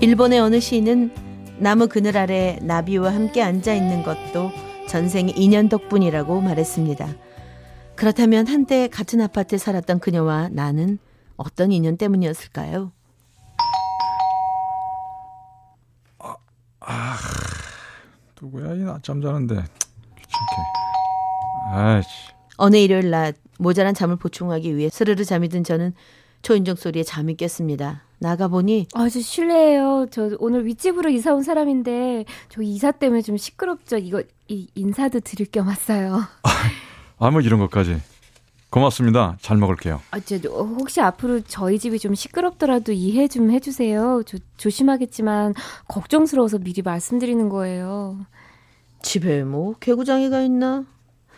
일본의 어느 시인은 나무 그늘 아래 나비와 함께 앉아 있는 것도 전생의 인연 덕분이라고 말했습니다. 그렇다면 한때 같은 아파트에 살았던 그녀와 나는 어떤 인연 때문이었을까요? 아, 아 누구야 이 낮잠 자는데 귀찮게. 아이씨. 어느 일요일 낮 모자란 잠을 보충하기 위해 스르르 잠이 든 저는 초인종 소리에 잠이 깼습니다. 나가보니 아, 저 실례해요. 저 오늘 윗집으로 이사 온 사람인데 저 이사 때문에 좀 시끄럽죠. 이거 이, 인사도 드릴 겸 왔어요. 아, 뭐 이런 것까지. 고맙습니다. 잘 먹을게요. 아, 저 혹시 앞으로 저희 집이 좀 시끄럽더라도 이해 좀 해주세요. 저 조심하겠지만 걱정스러워서 미리 말씀드리는 거예요. 집에 뭐 개구장이가 있나?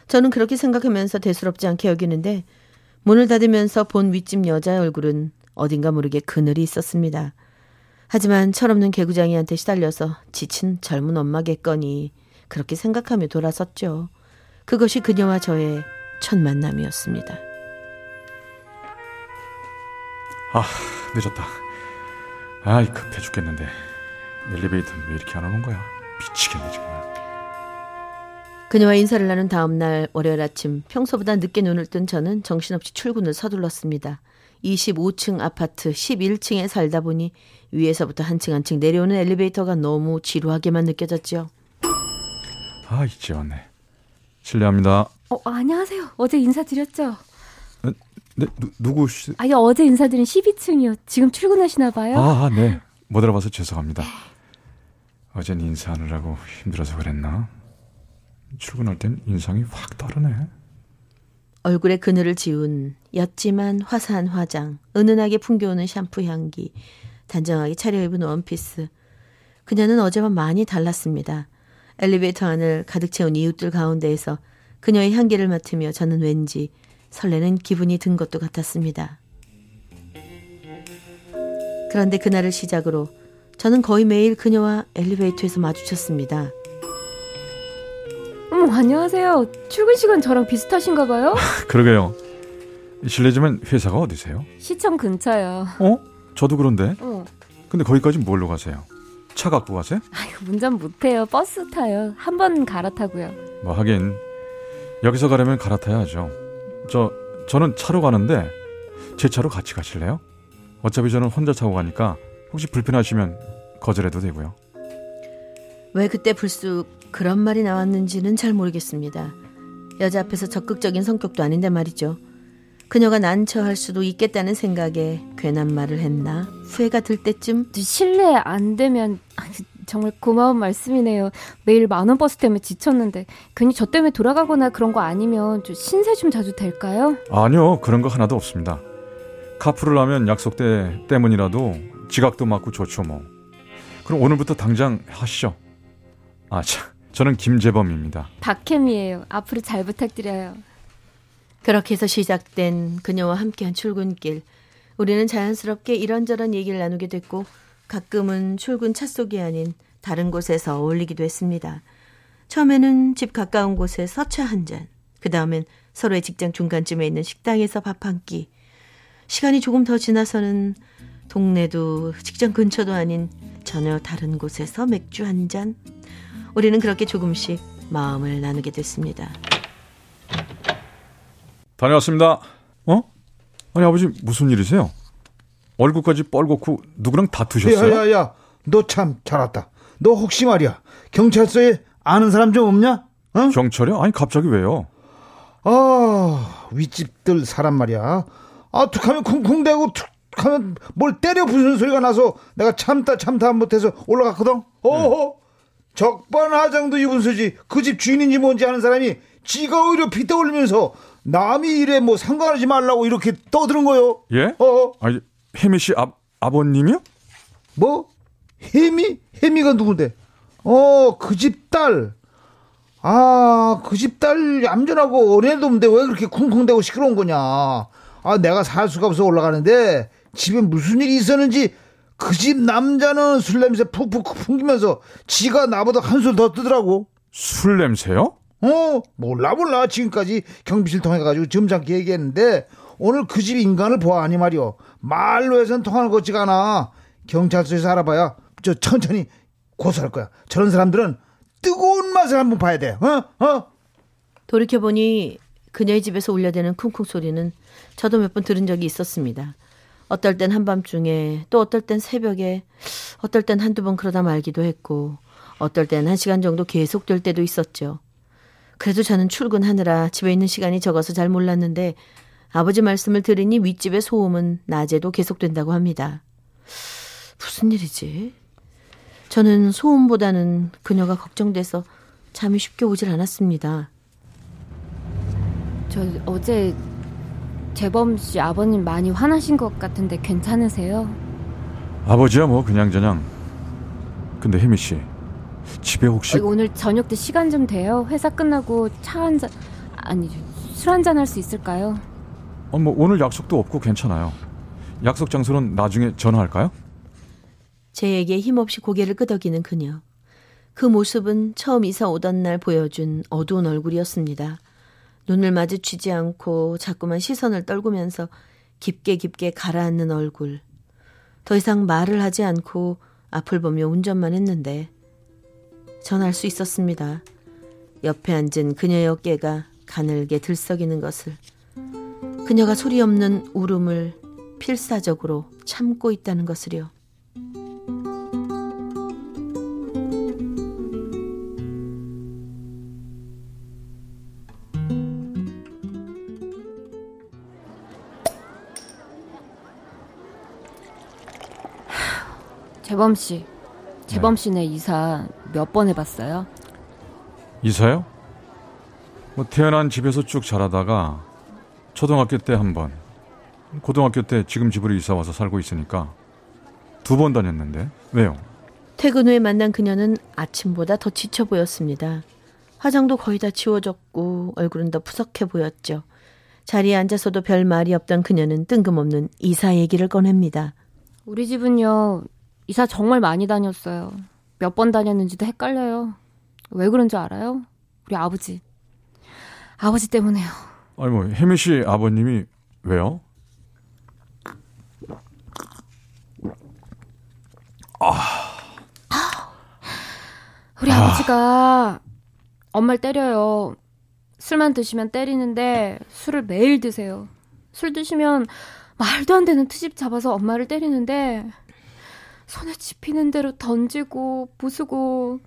저는 그렇게 생각하면서 대수롭지 않게 여기는데 문을 닫으면서 본 윗집 여자의 얼굴은 어딘가 모르게 그늘이 있었습니다. 하지만 철없는 개구장이한테 시달려서 지친 젊은 엄마겠거니 그렇게 생각하며 돌아섰죠. 그것이 그녀와 저의 첫 만남이었습니다. 아, 늦었다. 아이, 급해 죽겠는데. 엘리베이터는 왜 이렇게 안 오는 거야? 미치겠네, 정말. 그녀와 인사를 나눈 다음 날 월요일 아침 평소보다 늦게 눈을 뜬 저는 정신없이 출근을 서둘렀습니다. 25층 아파트 11층에 살다 보니 위에서부터 한 층 한 층 내려오는 엘리베이터가 너무 지루하게만 느껴졌죠. 아, 이제 왔네. 실례합니다. 어, 안녕하세요. 어제 인사드렸죠? 네, 네 누, 누구시? 아니, 어제 인사드린 12층이요. 지금 출근하시나 봐요? 아, 네. 못 알아봐서 죄송합니다. 어젠 인사하느라고 힘들어서 그랬나? 출근할 땐 인상이 확 다르네. 얼굴에 그늘을 지운 옅지만 화사한 화장, 은은하게 풍겨오는 샴푸 향기, 단정하게 차려입은 원피스. 그녀는 어제와 많이 달랐습니다. 엘리베이터 안을 가득 채운 이웃들 가운데에서 그녀의 향기를 맡으며 저는 왠지 설레는 기분이 든 것도 같았습니다. 그런데 그날을 시작으로 저는 거의 매일 그녀와 엘리베이터에서 마주쳤습니다. 안녕하세요. 출근 시간 저랑 비슷하신가 봐요? 그러게요. 실례지만 회사가 어디세요? 시청 근처요. 어? 저도 그런데. 어. 근데 거기까지 뭘로 가세요? 차 갖고 가세요? 아유, 운전 못해요. 버스 타요. 한 번 갈아타고요. 뭐 하긴 여기서 가려면 갈아타야죠. 저 저는 차로 가는데 제 차로 같이 가실래요? 어차피 저는 혼자 타고 가니까 혹시 불편하시면 거절해도 되고요. 왜 그때 불쑥 그런 말이 나왔는지는 잘 모르겠습니다. 여자 앞에서 적극적인 성격도 아닌데 말이죠. 그녀가 난처할 수도 있겠다는 생각에 괜한 말을 했나 후회가 들 때쯤 실례 안 되면 정말 고마운 말씀이네요. 매일 만원 버스 때문에 지쳤는데 괜히 저 때문에 돌아가거나 그런 거 아니면 좀 신세 좀 자주 될까요? 아니요 그런 거 하나도 없습니다. 카풀을 하면 약속 때 때문이라도 지각도 맞고 좋죠 뭐. 그럼 오늘부터 당장 하시죠. 아 참. 저는 김재범입니다. 박혜미예요. 앞으로 잘 부탁드려요. 그렇게 해서 시작된 그녀와 함께한 출근길. 우리는 자연스럽게 이런저런 얘기를 나누게 됐고 가끔은 출근 차 속이 아닌 다른 곳에서 어울리기도 했습니다. 처음에는 집 가까운 곳에 서 차 한 잔, 그 다음엔 서로의 직장 중간쯤에 있는 식당에서 밥 한 끼. 시간이 조금 더 지나서는 동네도 직장 근처도 아닌 전혀 다른 곳에서 맥주 한 잔. 우리는 그렇게 조금씩 마음을 나누게 됐습니다. 다녀왔습니다. 어? 아니 아버지 무슨 일이세요? 얼굴까지 뻘겋고 누구랑 다투셨어요? 야야야, 너 참 잘 왔다. 너 혹시 말이야 경찰서에 아는 사람 좀 없냐? 어? 경찰이요? 아니 갑자기 왜요? 아 윗집들 사람 말이야. 아 툭하면 쿵쿵대고 툭하면 뭘 때려 부수는 소리가 나서 내가 참다 참다 못해서 올라갔거든. 어허. 음. 적반하장도 소지 그 집 주인인지 뭔지 아는 사람이 지가 오히려 피 떠올리면서 남이 일에 뭐 상관하지 말라고 이렇게 떠드는 거요. 예? 어? 아, 혜미 씨 아, 아버님이요? 뭐? 혜미? 혜미가 누군데? 어, 그 집 딸. 아, 그 집 딸 얌전하고 어린애도 없는데 왜 그렇게 쿵쿵대고 시끄러운 거냐. 아, 내가 살 수가 없어 올라가는데 집에 무슨 일이 있었는지 그 집 남자는 술 냄새 푹푹 풍기면서 지가 나보다 한술 더 뜨더라고. 술 냄새요? 어, 몰라, 몰라. 지금까지 경비실 통해 가지고 점잖게 얘기했는데, 오늘 그 집 인간을 보아하니 말이오. 말로 해선 통하는 것 같지가 않아. 경찰서에서 알아봐야, 저, 천천히 고소할 거야. 저런 사람들은 뜨거운 맛을 한번 봐야 돼. 어? 어? 돌이켜보니 그녀의 집에서 울려대는 쿵쿵 소리는 저도 몇 번 들은 적이 있었습니다. 어떨 땐 한밤중에 또 어떨 땐 새벽에 어떨 땐 한두 번 그러다 말기도 했고 어떨 땐 한 시간 정도 계속될 때도 있었죠. 그래도 저는 출근하느라 집에 있는 시간이 적어서 잘 몰랐는데 아버지 말씀을 들으니 윗집의 소음은 낮에도 계속된다고 합니다. 무슨 일이지? 저는 소음보다는 그녀가 걱정돼서 잠이 쉽게 오질 않았습니다. 저 어제 재범 씨 아버님 많이 화나신 것 같은데 괜찮으세요? 아버지야 뭐 그냥저냥. 근데 혜미 씨 집에 혹시 어, 오늘 저녁 때 시간 좀 돼요? 회사 끝나고 차 한 잔 아니 술 한 잔 할 수 있을까요? 어, 뭐 오늘 약속도 없고 괜찮아요. 약속 장소는 나중에 전화할까요? 제 얘기에 힘없이 고개를 끄덕이는 그녀. 그 모습은 처음 이사 오던 날 보여준 어두운 얼굴이었습니다. 눈을 마주치지 않고 자꾸만 시선을 떨구면서 깊게 깊게 가라앉는 얼굴. 더 이상 말을 하지 않고 앞을 보며 운전만 했는데 전알수 있었습니다. 옆에 앉은 그녀의 어깨가 가늘게 들썩이는 것을. 그녀가 소리 없는 울음을 필사적으로 참고 있다는 것을요. 재범 씨, 재범 씨네 이사 몇 번 해봤어요? 이사요? 뭐 태어난 집에서 쭉 자라다가 초등학교 때 한 번, 고등학교 때 지금 집으로 이사 와서 살고 있으니까 두 번 다녔는데 왜요? 퇴근 후에 만난 그녀는 아침보다 더 지쳐 보였습니다. 화장도 거의 다 지워졌고 얼굴은 더 푸석해 보였죠. 자리에 앉아서도 별 말이 없던 그녀는 뜬금없는 이사 얘기를 꺼냅니다. 우리 집은요 이사 정말 많이 다녔어요. 몇 번 다녔는지도 헷갈려요. 왜 그런 줄 알아요? 우리 아버지. 아버지 때문에요. 아니 뭐 혜미 씨 아버님이 왜요? 우리 아. 버지가 엄마를 때려요. 술만 드시면 때리는데 술을 매일 드세요. 술 드시면 말도 안 되는 트집 잡아서 엄마를 때리는데 손에 집히는 대로 던지고 부수고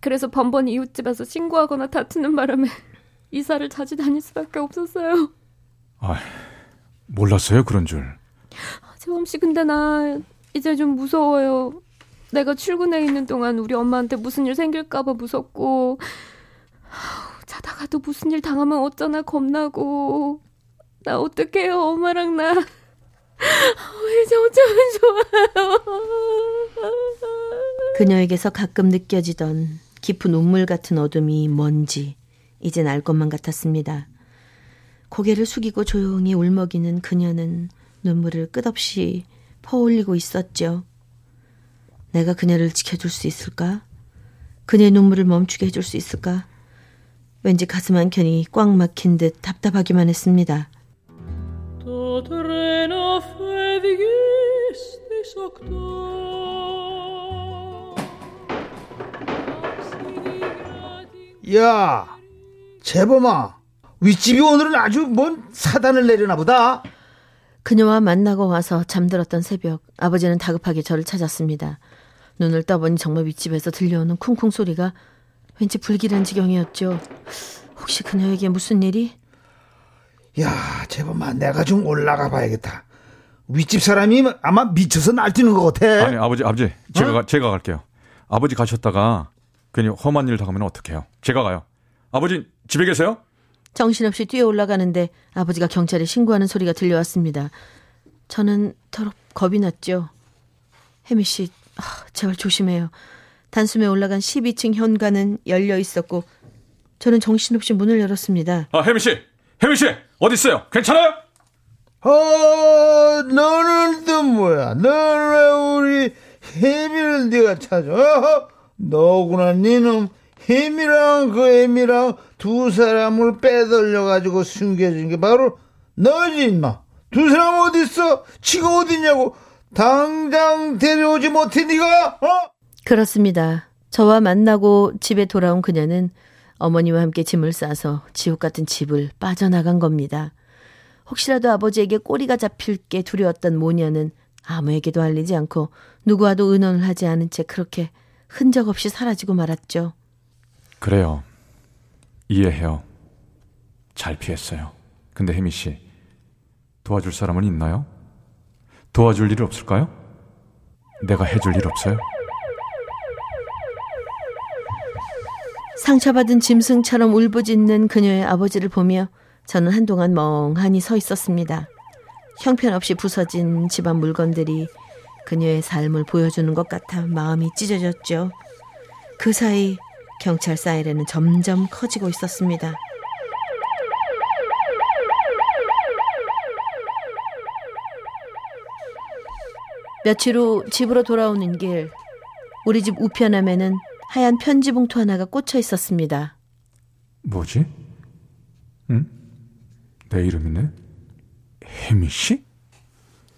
그래서 번번 이웃집에서 신고하거나 다투는 바람에 이사를 자주 다닐 수밖에 없었어요. 아, 몰랐어요 그런 줄. 재범 씨 근데 나 이제 좀 무서워요. 내가 출근해 있는 동안 우리 엄마한테 무슨 일 생길까봐 무섭고 자다가도 무슨 일 당하면 어쩌나 겁나고 나 어떡해요 엄마랑 나 이제 어쩌면 좋아요. 그녀에게서 가끔 느껴지던 깊은 운물 같은 어둠이 뭔지 이젠 알 것만 같았습니다. 고개를 숙이고 조용히 울먹이는 그녀는 눈물을 끝없이 퍼올리고 있었죠. 내가 그녀를 지켜줄 수 있을까? 그녀의 눈물을 멈추게 해줄 수 있을까? 왠지 가슴 한켠이 꽉 막힌 듯 답답하기만 했습니다. 야, 재범아. 윗집이 오늘은 아주 뭔 사단을 내려나 보다. 그녀와 만나고 와서 잠들었던 새벽, 아버지는 다급하게 저를 찾았습니다. 눈을 떠보니 정말 윗집에서 들려오는 쿵쿵 소리가 왠지 불길한 지경이었죠. 혹시 그녀에게 무슨 일이? 야, 재범아, 내가 좀 올라가 봐야겠다. 윗집 사람이 아마 미쳐서 날뛰는 것 같아. 아니 아버지 아버지 제가 어? 가- 제가 갈게요. 아버지 가셨다가 괜히 험한 일 당하면 어떡해요. 제가 가요. 아버지 집에 계세요? 정신없이 뛰어 올라가는데 아버지가 경찰에 신고하는 소리가 들려왔습니다. 저는 더럽 겁이 났죠. 혜미 씨, 아, 제발 조심해요. 단숨에 올라간 12층 현관은 열려 있었고 저는 정신없이 문을 열었습니다. 아, 혜미 씨. 혜미 씨. 어디 있어요? 괜찮아요? 어, 너는 또 뭐야? 너는 왜 우리 혜미를 네가 찾아? 어허, 너구나, 니놈. 혜미랑 그 애미랑 두 사람을 빼돌려가지고 숨겨준 게 바로 너지, 임마. 두 사람 어딨어? 지가 어딨냐고. 당장 데려오지 못해, 니가? 어? 그렇습니다. 저와 만나고 집에 돌아온 그녀는 어머니와 함께 짐을 싸서 지옥 같은 집을 빠져나간 겁니다. 혹시라도 아버지에게 꼬리가 잡힐 게 두려웠던 모녀는 아무에게도 알리지 않고 누구와도 의논을 하지 않은 채 그렇게 흔적 없이 사라지고 말았죠. 그래요. 이해해요. 잘 피했어요. 근데 혜미 씨, 도와줄 사람은 있나요? 도와줄 일 없을까요? 내가 해줄 일 없어요? 상처받은 짐승처럼 울부짖는 그녀의 아버지를 보며 저는 한동안 멍하니 서 있었습니다. 형편없이 부서진 집안 물건들이 그녀의 삶을 보여주는 것 같아 마음이 찢어졌죠. 그 사이 경찰 사이렌은 점점 커지고 있었습니다. 며칠 후 집으로 돌아오는 길, 우리 집 우편함에는 하얀 편지 봉투 하나가 꽂혀 있었습니다. 뭐지? 응? 내 이름이네? 혜미 씨?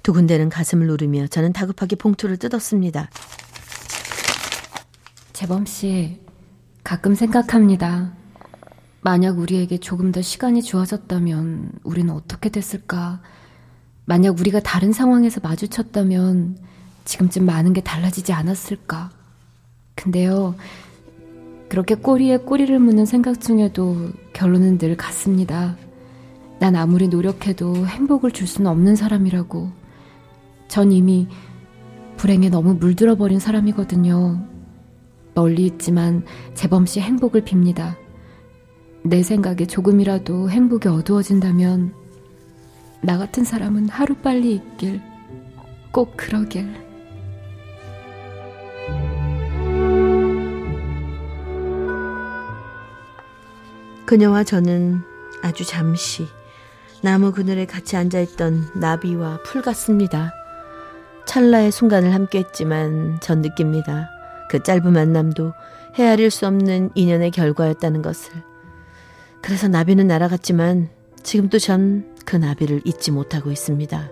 두 군데는 가슴을 누르며 저는 다급하게 봉투를 뜯었습니다. 재범 씨, 가끔 생각합니다. 만약 우리에게 조금 더 시간이 주어졌다면 우리는 어떻게 됐을까? 만약 우리가 다른 상황에서 마주쳤다면 지금쯤 많은 게 달라지지 않았을까? 근데요, 그렇게 꼬리에 꼬리를 무는 생각 중에도 결론은 늘 같습니다. 난 아무리 노력해도 행복을 줄 수는 없는 사람이라고. 전 이미 불행에 너무 물들어 버린 사람이거든요. 멀리 있지만 재범 씨 행복을 빕니다. 내 생각에 조금이라도 행복이 어두워진다면 나 같은 사람은 하루빨리 있길 꼭 그러길. 그녀와 저는 아주 잠시 나무 그늘에 같이 앉아있던 나비와 풀 같습니다. 찰나의 순간을 함께했지만 전 느낍니다. 그 짧은 만남도 헤아릴 수 없는 인연의 결과였다는 것을. 그래서 나비는 날아갔지만 지금도 전 그 나비를 잊지 못하고 있습니다.